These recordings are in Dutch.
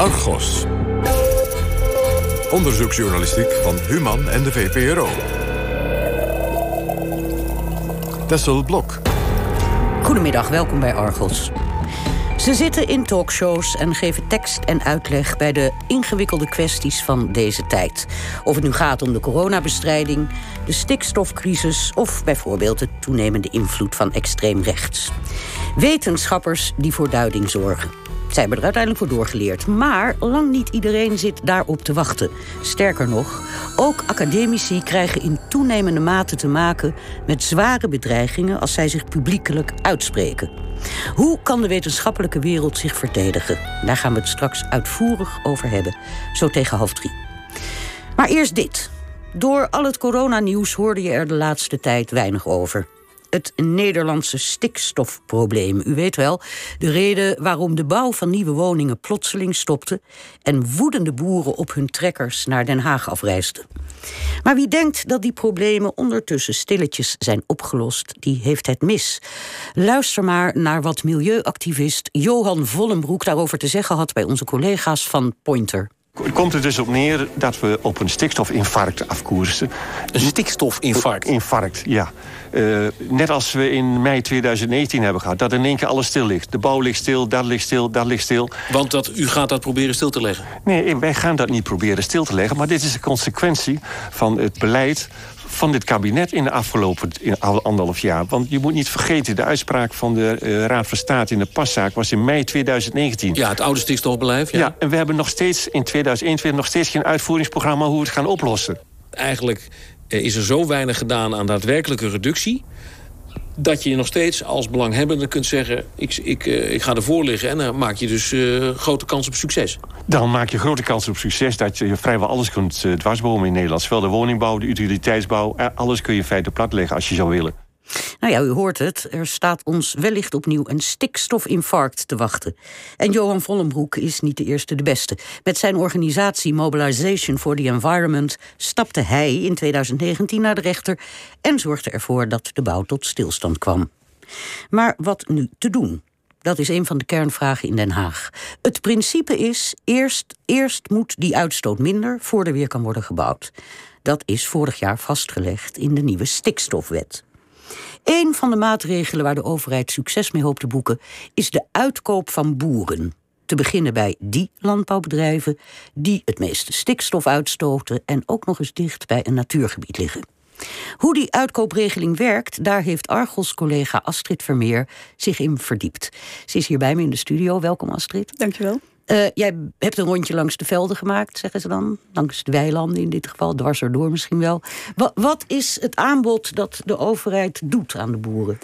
Argos. Onderzoeksjournalistiek van Human en de VPRO. Tessel Blok. Goedemiddag, welkom bij Argos. Ze zitten in talkshows en geven tekst en uitleg bij de ingewikkelde kwesties van deze tijd. Of het nu gaat om de coronabestrijding, de stikstofcrisis of bijvoorbeeld de toenemende invloed van extreem rechts. Wetenschappers die voor duiding zorgen. Zij hebben er uiteindelijk voor doorgeleerd. Maar lang niet iedereen zit daarop te wachten. Sterker nog, ook academici krijgen in toenemende mate te maken met zware bedreigingen als zij zich publiekelijk uitspreken. Hoe kan de wetenschappelijke wereld zich verdedigen? Daar gaan we het straks uitvoerig over hebben, zo tegen half drie. Maar eerst dit. Door al het coronanieuws hoorde je er de laatste tijd weinig over het Nederlandse stikstofprobleem. U weet wel, de reden waarom de bouw van nieuwe woningen plotseling stopte en woedende boeren op hun trekkers naar Den Haag afreisden. Maar wie denkt dat die problemen ondertussen stilletjes zijn opgelost, die heeft het mis. Luister maar naar wat milieuactivist Johan Vollenbroek daarover te zeggen had bij onze collega's van Pointer. Het komt er dus op neer dat we op een stikstofinfarct afkoersen. Een stikstofinfarct? Infarct, ja. Uh, net als we in mei 2019 hebben gehad. Dat in één keer alles stil ligt. De bouw ligt stil, dat ligt stil, dat ligt stil. Want dat, u gaat dat proberen stil te leggen? Nee, wij gaan dat niet proberen stil te leggen. Maar dit is een consequentie van het beleid van dit kabinet in de afgelopen anderhalf jaar. Want je moet niet vergeten, de uitspraak van de uh, Raad van State in de paszaak was in mei 2019. Ja, het oude stikstofbeleid. Ja. ja, en we hebben nog steeds in 2021 nog steeds geen uitvoeringsprogramma hoe we het gaan oplossen. Eigenlijk is er zo weinig gedaan aan daadwerkelijke reductie dat je nog steeds als belanghebbende kunt zeggen... ik, ik, uh, ik ga ervoor liggen en dan maak je dus uh, grote kans op succes. Dan maak je grote kans op succes dat je vrijwel alles kunt uh, dwarsbomen in Nederland. Zowel de woningbouw, de utiliteitsbouw, alles kun je in feite platleggen als je zou willen. Nou ja, u hoort het. Er staat ons wellicht opnieuw een stikstofinfarct te wachten. En Johan Vollenbroek is niet de eerste de beste. Met zijn organisatie Mobilization for the Environment stapte hij in 2019 naar de rechter en zorgde ervoor dat de bouw tot stilstand kwam. Maar wat nu te doen? Dat is een van de kernvragen in Den Haag. Het principe is: eerst, eerst moet die uitstoot minder voor er weer kan worden gebouwd. Dat is vorig jaar vastgelegd in de nieuwe stikstofwet. Een van de maatregelen waar de overheid succes mee hoopt te boeken, is de uitkoop van boeren. Te beginnen bij die landbouwbedrijven die het meeste stikstof uitstoten en ook nog eens dicht bij een natuurgebied liggen. Hoe die uitkoopregeling werkt, daar heeft Argos-collega Astrid Vermeer zich in verdiept. Ze is hier bij me in de studio. Welkom Astrid. Dankjewel. Uh, jij hebt een rondje langs de velden gemaakt, zeggen ze dan. Langs de weilanden in dit geval, dwars erdoor misschien wel. Wat, wat is het aanbod dat de overheid doet aan de boeren?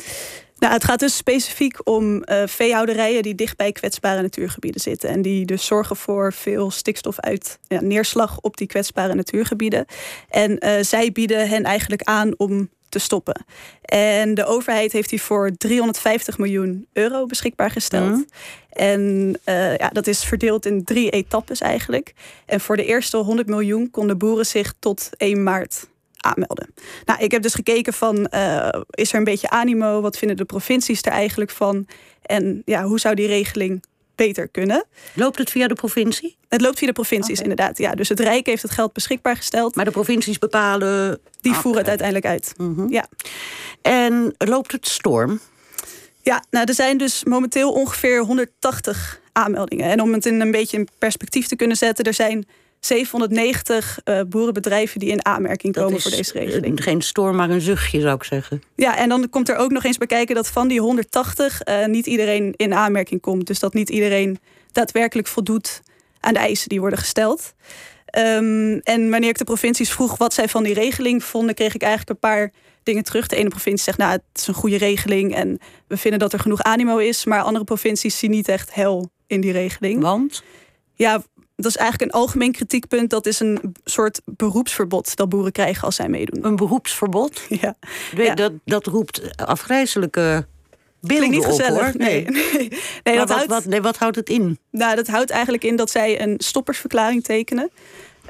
Nou, het gaat dus specifiek om uh, veehouderijen die dicht bij kwetsbare natuurgebieden zitten. En die dus zorgen voor veel stikstof uit ja, neerslag op die kwetsbare natuurgebieden. En uh, zij bieden hen eigenlijk aan om te stoppen. En de overheid heeft hiervoor 350 miljoen euro beschikbaar gesteld. Mm. En uh, ja, dat is verdeeld in drie etappes eigenlijk. En voor de eerste 100 miljoen konden boeren zich tot 1 maart aanmelden. Nou, ik heb dus gekeken van, uh, is er een beetje animo? Wat vinden de provincies er eigenlijk van? En ja, hoe zou die regeling beter kunnen. Loopt het via de provincie? Het loopt via de provincies, inderdaad. Ja, dus het Rijk heeft het geld beschikbaar gesteld. Maar de provincies bepalen. Die voeren het uiteindelijk uit. Mhm. Ja. En loopt het storm? Ja, nou, er zijn dus momenteel ongeveer 180 aanmeldingen. En om het in een beetje in perspectief te kunnen zetten, er zijn 790 uh, boerenbedrijven die in aanmerking komen voor deze regeling. Geen storm, maar een zuchtje zou ik zeggen. Ja, en dan komt er ook nog eens bij kijken dat van die 180 uh, niet iedereen in aanmerking komt. Dus dat niet iedereen daadwerkelijk voldoet aan de eisen die worden gesteld. Um, en wanneer ik de provincies vroeg wat zij van die regeling vonden, kreeg ik eigenlijk een paar dingen terug. De ene provincie zegt, nou, het is een goede regeling en we vinden dat er genoeg animo is. Maar andere provincies zien niet echt hel in die regeling. Want? Ja, dat is eigenlijk een algemeen kritiekpunt. Dat is een soort beroepsverbod dat boeren krijgen als zij meedoen. Een beroepsverbod? Ja. ja. Dat, dat roept afgrijzelijke beelden niet op, gezellig. hoor. Nee. nee. nee wat, houdt, wat, nee, wat houdt het in? Nou, dat houdt eigenlijk in dat zij een stoppersverklaring tekenen.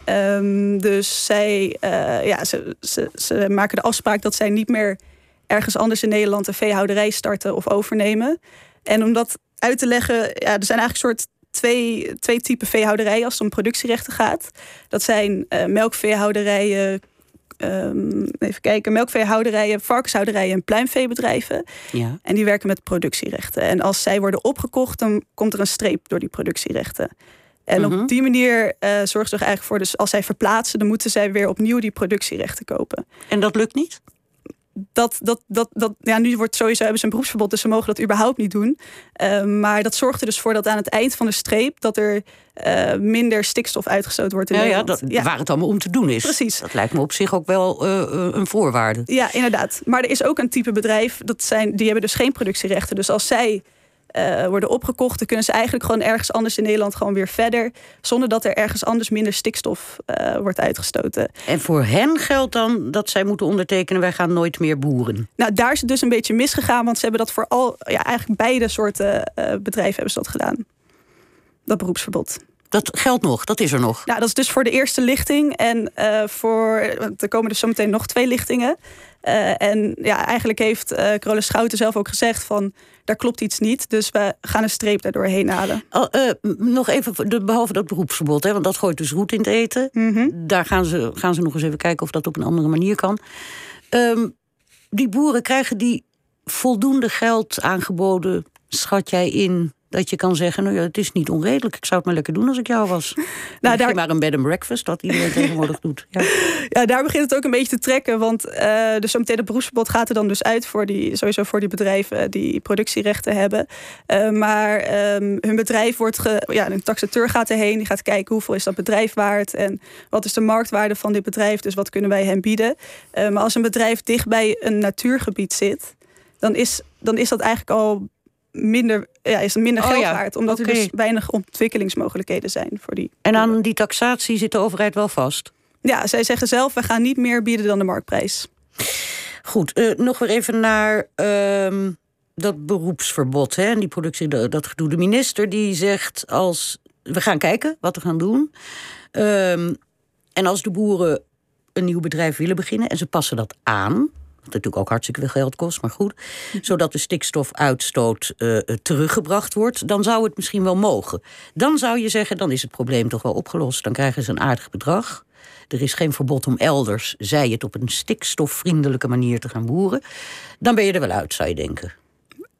Um, dus zij, uh, ja, ze, ze, ze maken de afspraak dat zij niet meer ergens anders in Nederland een veehouderij starten of overnemen. En om dat uit te leggen, ja, er zijn eigenlijk soort twee, twee typen veehouderijen als het om productierechten gaat. Dat zijn uh, melkveehouderijen, um, even kijken, melkveehouderijen, varkenshouderijen en pluimveebedrijven. Ja. En die werken met productierechten. En als zij worden opgekocht, dan komt er een streep door die productierechten. En op mhm. die manier uh, zorgen ze er eigenlijk voor, dus als zij verplaatsen, dan moeten zij weer opnieuw die productierechten kopen. En dat lukt niet? Dat, dat, dat, dat, ja, nu wordt sowieso hebben ze een beroepsverbod, dus ze mogen dat überhaupt niet doen. Uh, maar dat zorgt er dus voor dat aan het eind van de streep dat er uh, minder stikstof uitgestoten wordt. In ja, ja, dat, ja, waar het allemaal om te doen is. Precies. Dat lijkt me op zich ook wel uh, een voorwaarde. Ja, inderdaad. Maar er is ook een type bedrijf, dat zijn, die hebben dus geen productierechten. Dus als zij uh, worden opgekocht, dan kunnen ze eigenlijk gewoon ergens anders in Nederland gewoon weer verder. Zonder dat er ergens anders minder stikstof uh, wordt uitgestoten. En voor hen geldt dan dat zij moeten ondertekenen: wij gaan nooit meer boeren. Nou, daar is het dus een beetje misgegaan, want ze hebben dat voor al, ja, eigenlijk beide soorten uh, bedrijven hebben ze dat gedaan. Dat beroepsverbod. Dat geldt nog, dat is er nog. Nou, dat is dus voor de eerste lichting. En voor, er komen dus zometeen nog twee lichtingen. Uh, en ja, eigenlijk heeft uh, Carola Schouten zelf ook gezegd van daar klopt iets niet. Dus we gaan een streep daardoor heen halen. Oh, uh, nog even, de, behalve dat beroepsverbod, hè, want dat gooit dus roet in het eten. Mm -hmm. Daar gaan ze, gaan ze nog eens even kijken of dat op een andere manier kan. Um, die boeren krijgen die voldoende geld aangeboden, schat jij in dat je kan zeggen, nou ja, het is niet onredelijk. Ik zou het maar lekker doen als ik jou was. nou, daar... maar een bed and breakfast, wat iedereen tegenwoordig doet. Ja. ja, daar begint het ook een beetje te trekken. Want uh, dus zometeen het beroepsverbod gaat er dan dus uit... voor die, sowieso voor die bedrijven die productierechten hebben. Uh, maar um, hun bedrijf wordt... Ge, ja, een taxateur gaat erheen. Die gaat kijken hoeveel is dat bedrijf waard... en wat is de marktwaarde van dit bedrijf. Dus wat kunnen wij hen bieden. Uh, maar als een bedrijf dicht bij een natuurgebied zit... dan is, dan is dat eigenlijk al minder, ja, is minder oh, geld ja. waard. Omdat okay. er dus weinig ontwikkelingsmogelijkheden zijn voor die. En aan die taxatie zit de overheid wel vast? Ja, zij zeggen zelf, we gaan niet meer bieden dan de marktprijs. Goed, uh, nog weer even naar uh, dat beroepsverbod. Hè, en die productie, dat gedoe. De minister die zegt als we gaan kijken wat we gaan doen. Um, en als de boeren een nieuw bedrijf willen beginnen en ze passen dat aan, wat natuurlijk ook hartstikke veel geld kost, maar goed. Zodat de stikstofuitstoot uh, teruggebracht wordt, dan zou het misschien wel mogen. Dan zou je zeggen, dan is het probleem toch wel opgelost. Dan krijgen ze een aardig bedrag. Er is geen verbod om elders, zij het op een stikstofvriendelijke manier te gaan boeren. Dan ben je er wel uit, zou je denken.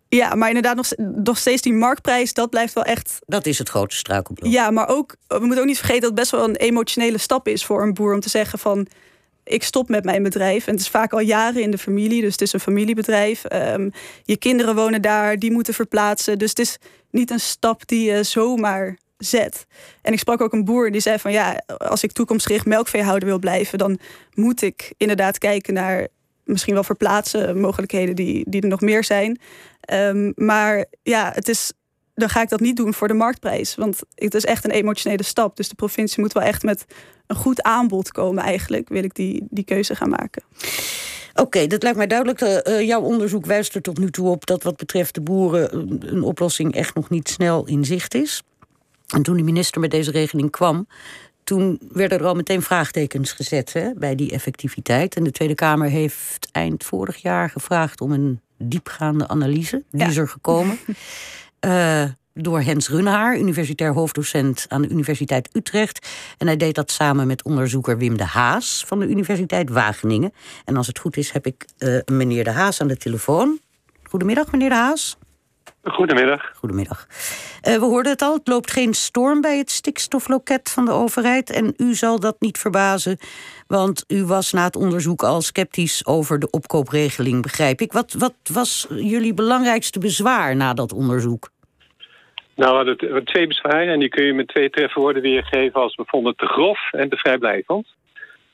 Ja, maar inderdaad, nog, nog steeds die marktprijs, dat blijft wel echt. Dat is het grote struikelblok. Ja, maar ook, we moeten ook niet vergeten dat het best wel een emotionele stap is voor een boer om te zeggen van ik stop met mijn bedrijf. En het is vaak al jaren in de familie, dus het is een familiebedrijf. Um, je kinderen wonen daar, die moeten verplaatsen. Dus het is niet een stap die je zomaar zet. En ik sprak ook een boer die zei van ja, als ik toekomstgericht melkveehouder wil blijven, dan moet ik inderdaad kijken naar misschien wel verplaatsen mogelijkheden die, die er nog meer zijn. Um, maar ja, het is dan ga ik dat niet doen voor de marktprijs. Want het is echt een emotionele stap. Dus de provincie moet wel echt met een goed aanbod komen, eigenlijk, wil ik die, die keuze gaan maken. Oké, dat lijkt mij duidelijk. Uh, jouw onderzoek wijst er tot nu toe op dat wat betreft de boeren een oplossing echt nog niet snel in zicht is. En toen de minister met deze regeling kwam, toen werden er al meteen vraagtekens gezet hè, bij die effectiviteit. En de Tweede Kamer heeft eind vorig jaar gevraagd om een diepgaande analyse. Die ja. is er gekomen. Uh, door Hens Runhaar, universitair hoofddocent aan de Universiteit Utrecht. En hij deed dat samen met onderzoeker Wim de Haas van de Universiteit Wageningen. En als het goed is, heb ik uh, meneer de Haas aan de telefoon. Goedemiddag, meneer de Haas. Goedemiddag. Goedemiddag. Uh, we hoorden het al, het loopt geen storm bij het stikstofloket van de overheid. En u zal dat niet verbazen, want u was na het onderzoek al sceptisch over de opkoopregeling, begrijp ik. Wat, wat was jullie belangrijkste bezwaar na dat onderzoek? Nou, we hadden twee bezwaren en die kun je met twee trefwoorden weergeven als bevonden te grof en te vrijblijvend.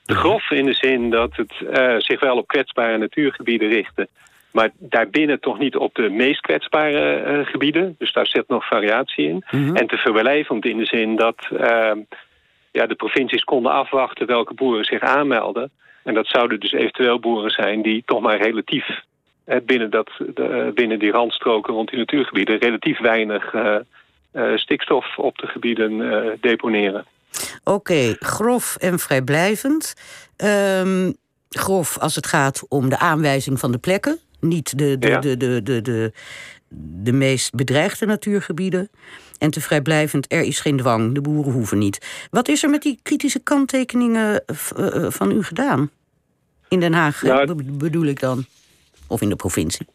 Te grof in de zin dat het uh, zich wel op kwetsbare natuurgebieden richtte, maar daarbinnen toch niet op de meest kwetsbare uh, gebieden. Dus daar zit nog variatie in. Mm -hmm. En te verblijvend in de zin dat uh, ja, de provincies konden afwachten welke boeren zich aanmelden. En dat zouden dus eventueel boeren zijn die toch maar relatief binnen, dat, de, binnen die randstroken rond die natuurgebieden relatief weinig uh, stikstof op de gebieden uh, deponeren. Oké, okay, grof en vrijblijvend. Um, grof als het gaat om de aanwijzing van de plekken. Niet de, de, ja. de, de, de, de, de meest bedreigde natuurgebieden. En te vrijblijvend, er is geen dwang, de boeren hoeven niet. Wat is er met die kritische kanttekeningen eh, van u gedaan? In Den Haag nou, bedoel ik dan? Of in de provincie?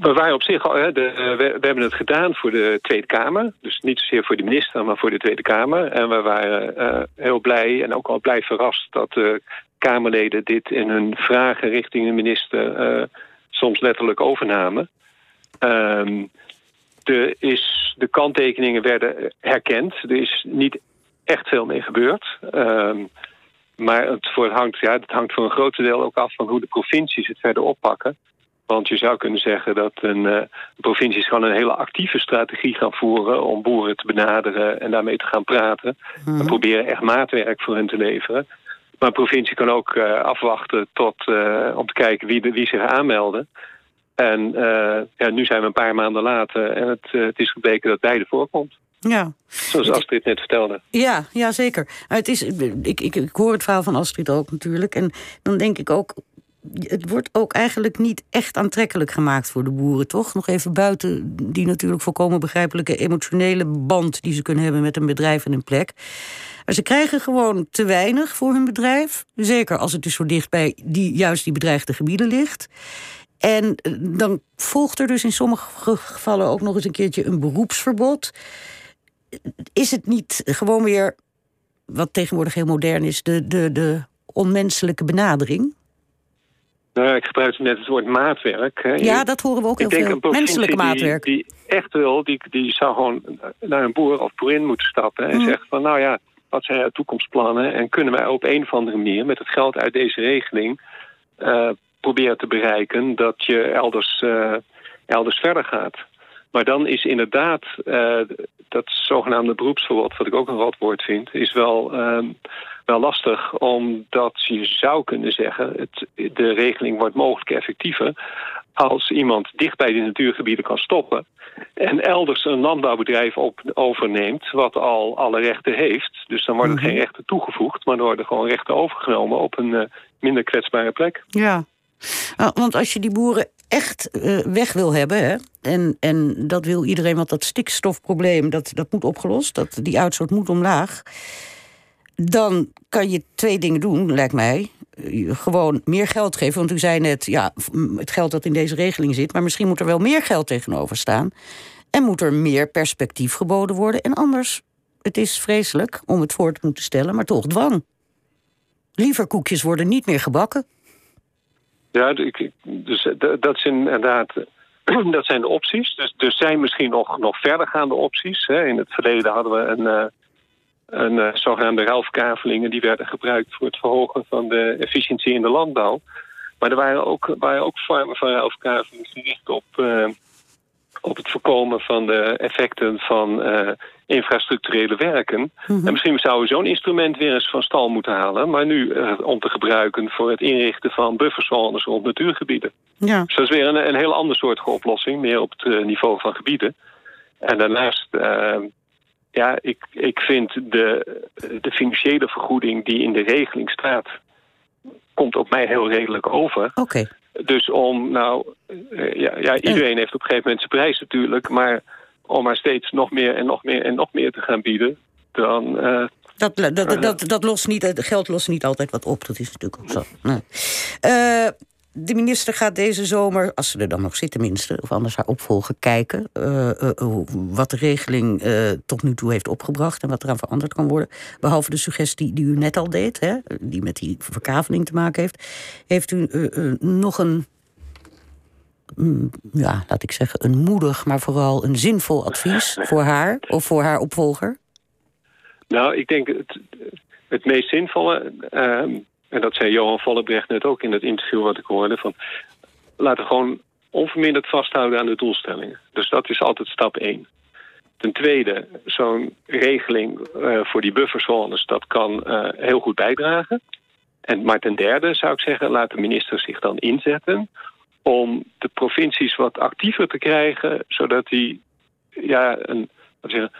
We waren op zich de, we, we, hebben het gedaan voor de Tweede Kamer. Dus niet zozeer voor de minister, maar voor de Tweede Kamer. En we waren uh, heel blij en ook al blij verrast dat de Kamerleden dit in hun vragen richting de minister uh, soms letterlijk overnamen. De, is, de kanttekeningen werden herkend. Er is niet echt veel mee gebeurd. Um, maar het, voor, het, hangt, ja, het hangt voor een groot deel ook af van hoe de provincies het verder oppakken. Want je zou kunnen zeggen dat een, uh, provincies gewoon een hele actieve strategie gaan voeren om boeren te benaderen en daarmee te gaan praten. Mm We proberen echt maatwerk voor hen te leveren. Maar een provincie kan ook uh, afwachten tot, uh, om te kijken wie, de, wie zich aanmelden. En ja, nu zijn we een paar maanden later en het, het is gebleken dat beide voorkomt. Ja. Zoals Astrid net vertelde. Ja, ja zeker. Het is, ik, ik, ik hoor het verhaal van Astrid ook natuurlijk. En dan denk ik ook, het wordt ook eigenlijk niet echt aantrekkelijk gemaakt voor de boeren, toch? Nog even buiten die natuurlijk volkomen begrijpelijke emotionele band die ze kunnen hebben met een bedrijf en een plek. Maar ze krijgen gewoon te weinig voor hun bedrijf. Zeker als het dus zo dicht bij die, juist die bedreigde gebieden ligt. En eh, dan volgt er dus in sommige gevallen ook nog eens een keertje een beroepsverbod. Is het niet gewoon weer, wat tegenwoordig heel modern is, de, de, de onmenselijke benadering? Nou, ik gebruikte net het woord maatwerk. Hè. Ja, dat horen we ook heel veel. Menselijke maatwerk. Die, echt wil, die, die zou gewoon naar een boer of boerin moeten stappen... en mm. zeggen van, nou ja, wat zijn jouw toekomstplannen... en kunnen wij op een of andere manier met het geld uit deze regeling... Uh, proberen te bereiken dat je elders, uh, elders verder gaat. Maar dan is inderdaad uh, dat zogenaamde beroepsverbod... wat ik ook een rotwoord vind, is wel wel lastig, omdat je zou kunnen zeggen... Het, de regeling wordt mogelijk effectiever als iemand dicht bij de natuurgebieden kan stoppen... en elders een landbouwbedrijf op, overneemt wat al alle rechten heeft. Dus dan worden er geen mhm. rechten toegevoegd... maar dan worden gewoon rechten overgenomen op een uh, minder kwetsbare plek. Ja, want als je die boeren echt uh, weg wil hebben... Hè, en, en dat wil iedereen, want dat stikstofprobleem... dat, dat moet opgelost, dat, die uitstoot moet omlaag dan kan je twee dingen doen, lijkt mij. Gewoon meer geld geven. Want u zei net, ja, het geld dat in deze regeling zit... maar misschien moet er wel meer geld tegenover staan. En moet er meer perspectief geboden worden. En anders, het is vreselijk om het voor te moeten stellen... maar toch dwang. Liever koekjes worden niet meer gebakken. Ja, dus dat is inderdaad... Dat zijn de opties. Dus er zijn misschien nog, nog verdergaande opties. In het verleden hadden we een... Eh, een uh, zogenaamde ruilverkavelingen die werden gebruikt voor het verhogen van de efficiëntie in de landbouw. Maar er waren ook, waren ook vormen van ruilverkavelingen gericht op, uh, op het voorkomen van de effecten van uh, infrastructurele werken. Mm -hmm. En misschien zouden we zo'n instrument weer eens van stal moeten halen, maar nu om te gebruiken voor het inrichten van bufferzones rond natuurgebieden. Ja. Dus dat is weer een, een heel ander soort oplossing, meer op het niveau van gebieden. En daarnaast ja, ik, ik vind de, de financiële vergoeding die in de regeling staat... komt op mij heel redelijk over. Oké. Dus om, nou, eh, ja, ja, iedereen heeft op een gegeven moment zijn prijs natuurlijk... maar om maar steeds nog meer en nog meer en nog meer te gaan bieden... dan... Uh, dat, dat, dat, dat, lost niet, geld lost niet altijd wat op, dat is natuurlijk ook zo. Nee. Uh, de minister gaat deze zomer, als ze er dan nog zit tenminste... of anders haar opvolger kijken... Uh, uh, wat de regeling uh, tot nu toe heeft opgebracht... en wat eraan veranderd kan worden. Behalve de suggestie die u net al deed... Hè, die met die verkaveling te maken heeft... heeft u nog een... Mm, ja, laat ik zeggen, een moedig, maar vooral een zinvol advies voor haar of voor haar opvolger? Nou, ik denk het, het meest zinvolle ehm, en dat zei Johan Vollebrecht net ook in het interview wat ik hoorde... van laten we gewoon onverminderd vasthouden aan de doelstellingen. Dus dat is altijd stap één. Ten tweede, zo'n regeling uh, voor die bufferzones... dat kan uh, heel goed bijdragen. En, maar ten derde zou ik zeggen, laat de minister zich dan inzetten... om de provincies wat actiever te krijgen... zodat die ja, een,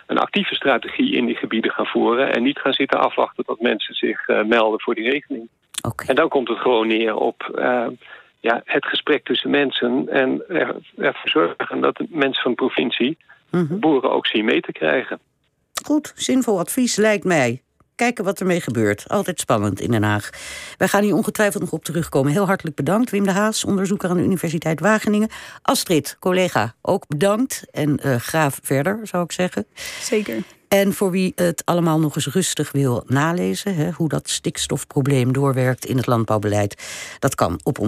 een actieve strategie in die gebieden gaan voeren... en niet gaan zitten afwachten tot mensen zich uh, melden voor die regeling. Okay. En dan komt het gewoon neer op uh, ja, het gesprek tussen mensen en er, ervoor zorgen dat de mensen van de provincie Mhm. boeren ook zien mee te krijgen. Goed, zinvol advies lijkt mij. Kijken wat ermee gebeurt. Altijd spannend in Den Haag. Wij gaan hier ongetwijfeld nog op terugkomen. Heel hartelijk bedankt, Wim de Haas, onderzoeker aan de Universiteit Wageningen. Astrid, collega, ook bedankt. En eh graaf verder, zou ik zeggen. Zeker. En voor wie het allemaal nog eens rustig wil nalezen, hè, hoe dat stikstofprobleem doorwerkt in het landbouwbeleid, dat kan op